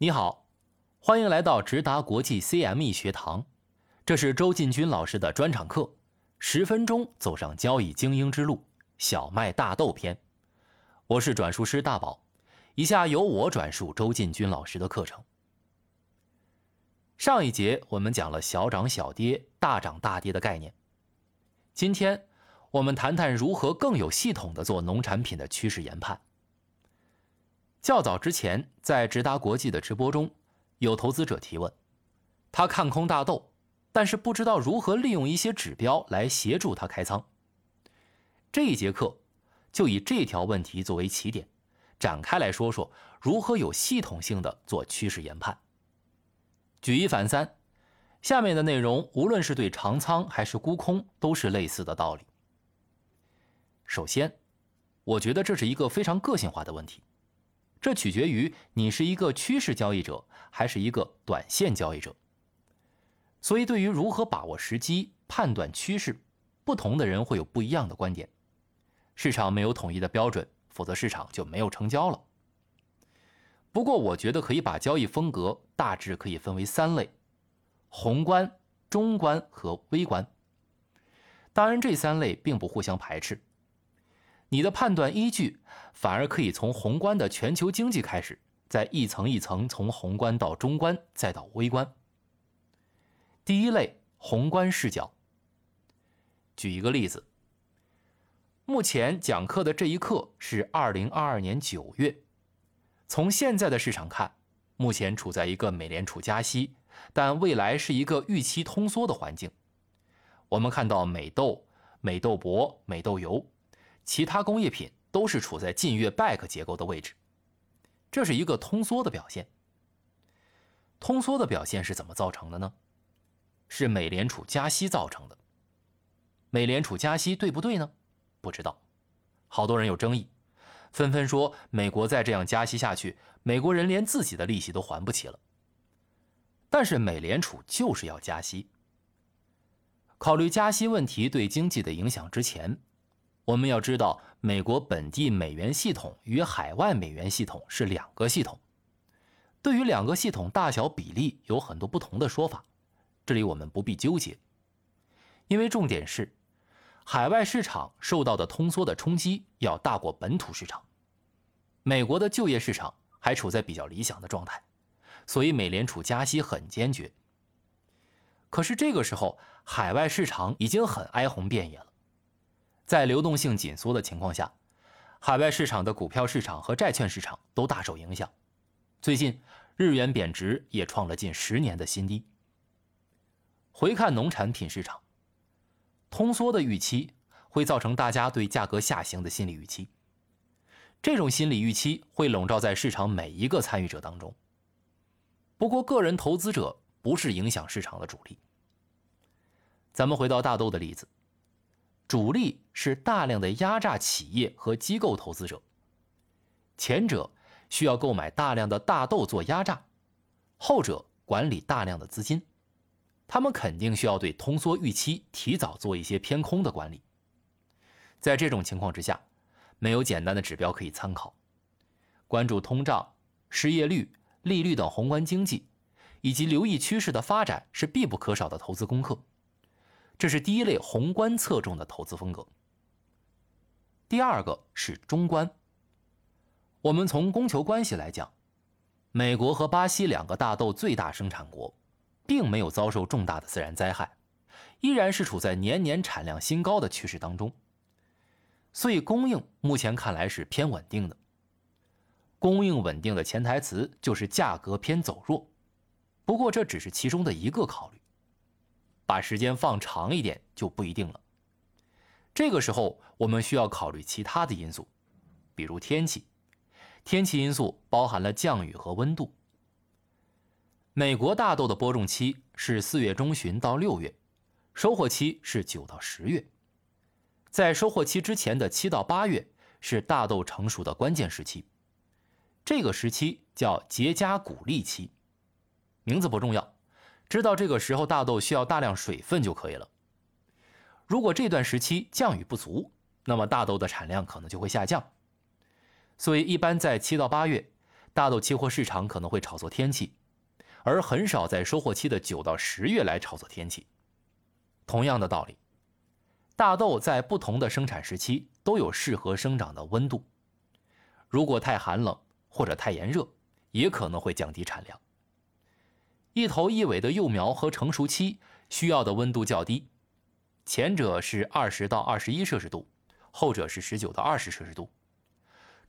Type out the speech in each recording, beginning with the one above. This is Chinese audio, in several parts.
你好，欢迎来到直达国际 CME 学堂，这是周进军老师的专场课，十分钟走上交易精英之路，小麦大豆篇。我是转述师大宝，以下由我转述周进军老师的课程。上一节我们讲了小涨小跌、大涨大跌的概念，今天我们谈谈如何更有系统的做农产品的趋势研判。较早之前，在直达国际的直播中，有投资者提问，他看空大豆，但是不知道如何利用一些指标来协助他开仓。这一节课就以这条问题作为起点，展开来说说如何有系统性的做趋势研判。举一反三，下面的内容无论是对长仓还是沽空，都是类似的道理。首先，我觉得这是一个非常个性化的问题。这取决于你是一个趋势交易者还是一个短线交易者。所以，对于如何把握时机、判断趋势，不同的人会有不一样的观点。市场没有统一的标准，否则市场就没有成交了。不过，我觉得可以把交易风格大致可以分为三类：宏观、中观和微观。当然，这三类并不互相排斥。你的判断依据反而可以从宏观的全球经济开始，再一层一层从宏观到中观，再到微观。第一类宏观视角。举一个例子，目前讲课的这一刻是二零二二年九月，从现在的市场看，目前处在一个美联储加息，但未来是一个预期通缩的环境。我们看到美豆、美豆粕、美豆油。其他工业品都是处在近月 back 结构的位置，这是一个通缩的表现。通缩的表现是怎么造成的呢？是美联储加息造成的。美联储加息对不对呢？不知道，好多人有争议，纷纷说美国再这样加息下去，美国人连自己的利息都还不起了。但是美联储就是要加息。考虑加息问题对经济的影响之前。我们要知道，美国本地美元系统与海外美元系统是两个系统。对于两个系统大小比例有很多不同的说法，这里我们不必纠结，因为重点是，海外市场受到的通缩的冲击要大过本土市场。美国的就业市场还处在比较理想的状态，所以美联储加息很坚决。可是这个时候，海外市场已经很哀鸿遍野了。在流动性紧缩的情况下，海外市场的股票市场和债券市场都大受影响。最近日元贬值也创了近十年的新低。回看农产品市场，通缩的预期会造成大家对价格下行的心理预期，这种心理预期会笼罩在市场每一个参与者当中。不过，个人投资者不是影响市场的主力。咱们回到大豆的例子。主力是大量的压榨企业和机构投资者，前者需要购买大量的大豆做压榨，后者管理大量的资金，他们肯定需要对通缩预期提早做一些偏空的管理。在这种情况之下，没有简单的指标可以参考，关注通胀、失业率、利率等宏观经济，以及留意趋势的发展是必不可少的投资功课。这是第一类宏观侧重的投资风格。第二个是中观。我们从供求关系来讲，美国和巴西两个大豆最大生产国，并没有遭受重大的自然灾害，依然是处在年年产量新高的趋势当中。所以供应目前看来是偏稳定的。供应稳定的潜台词就是价格偏走弱，不过这只是其中的一个考虑。把时间放长一点就不一定了。这个时候，我们需要考虑其他的因素，比如天气。天气因素包含了降雨和温度。美国大豆的播种期是四月中旬到六月，收获期是九到十月。在收获期之前的七到八月是大豆成熟的关键时期，这个时期叫结荚谷粒期，名字不重要。知道这个时候大豆需要大量水分就可以了。如果这段时期降雨不足，那么大豆的产量可能就会下降。所以一般在七到八月，大豆期货市场可能会炒作天气，而很少在收获期的九到十月来炒作天气。同样的道理，大豆在不同的生产时期都有适合生长的温度。如果太寒冷或者太炎热，也可能会降低产量。一头一尾的幼苗和成熟期需要的温度较低，前者是二十到二十一摄氏度，后者是十九到二十摄氏度。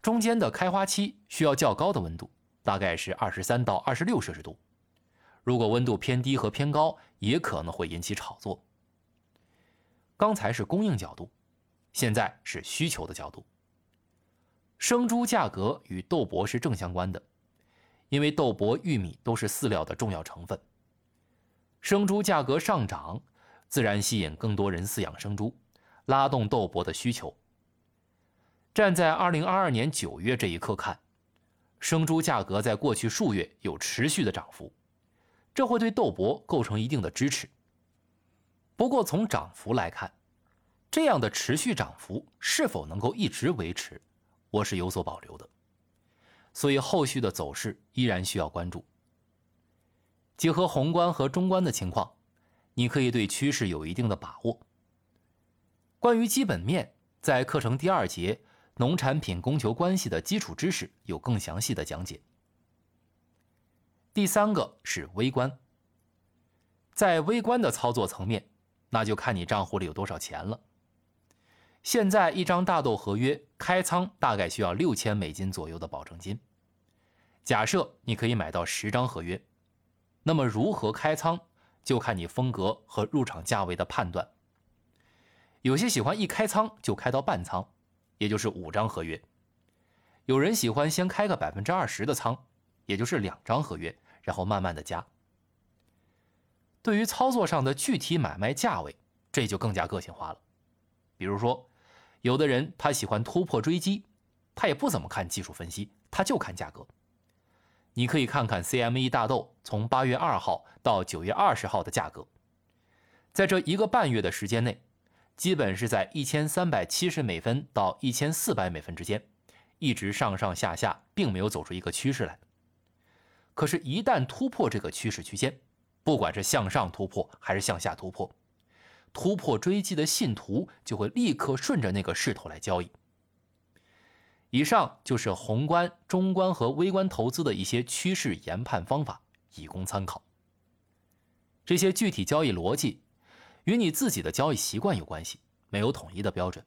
中间的开花期需要较高的温度，大概是二十三到二十六摄氏度。如果温度偏低和偏高，也可能会引起炒作。刚才是供应角度，现在是需求的角度。生猪价格与豆粕是正相关的，因为豆粕、玉米都是饲料的重要成分。生猪价格上涨，自然吸引更多人饲养生猪，拉动豆粕的需求。站在二零二二年九月这一刻看，生猪价格在过去数月有持续的涨幅，这会对豆粕构成一定的支持。不过，从涨幅来看，这样的持续涨幅是否能够一直维持，我是有所保留的。所以，后续的走势依然需要关注。结合宏观和中观的情况，你可以对趋势有一定的把握。关于基本面，在课程第二节“农产品供求关系的基础知识”有更详细的讲解。第三个是微观，在微观的操作层面。那就看你账户里有多少钱了。现在一张大豆合约开仓大概需要六千美金左右的保证金。假设你可以买到十张合约，那么如何开仓就看你风格和入场价位的判断。有些喜欢一开仓就开到半仓，也就是五张合约；有人喜欢先开个百分之二十的仓，也就是两张合约，然后慢慢的加。对于操作上的具体买卖价位，这就更加个性化了。比如说，有的人他喜欢突破追击，他也不怎么看技术分析，他就看价格。你可以看看 CME 大豆从八月二号到九月二十号的价格，在这一个半月的时间内，基本是在一千三百七十美分到一千四百美分之间，一直上上下下，并没有走出一个趋势来。可是，一旦突破这个趋势区间，不管是向上突破还是向下突破，突破追击的信徒就会立刻顺着那个势头来交易。以上就是宏观、中观和微观投资的一些趋势研判方法，以供参考。这些具体交易逻辑与你自己的交易习惯有关系，没有统一的标准。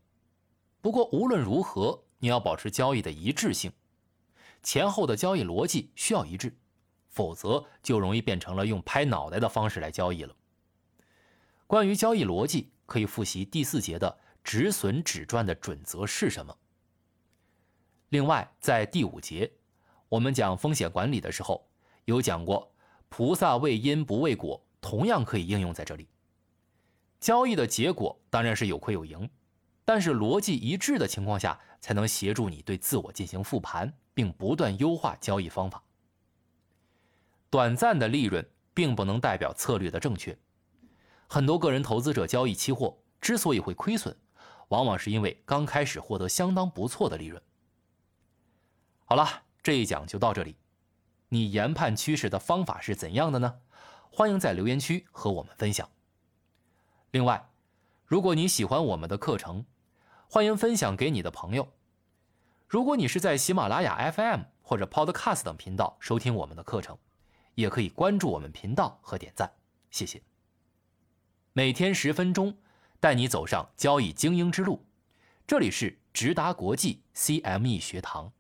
不过无论如何，你要保持交易的一致性，前后的交易逻辑需要一致。否则就容易变成了用拍脑袋的方式来交易了。关于交易逻辑，可以复习第四节的止损止赚的准则是什么。另外，在第五节我们讲风险管理的时候，有讲过“菩萨为因不为果”，同样可以应用在这里。交易的结果当然是有亏有赢，但是逻辑一致的情况下，才能协助你对自我进行复盘，并不断优化交易方法。短暂的利润并不能代表策略的正确。很多个人投资者交易期货之所以会亏损，往往是因为刚开始获得相当不错的利润。好了，这一讲就到这里。你研判趋势的方法是怎样的呢？欢迎在留言区和我们分享。另外，如果你喜欢我们的课程，欢迎分享给你的朋友。如果你是在喜马拉雅 FM 或者 Podcast 等频道收听我们的课程。也可以关注我们频道和点赞，谢谢。每天十分钟，带你走上交易精英之路。这里是直达国际 CME 学堂。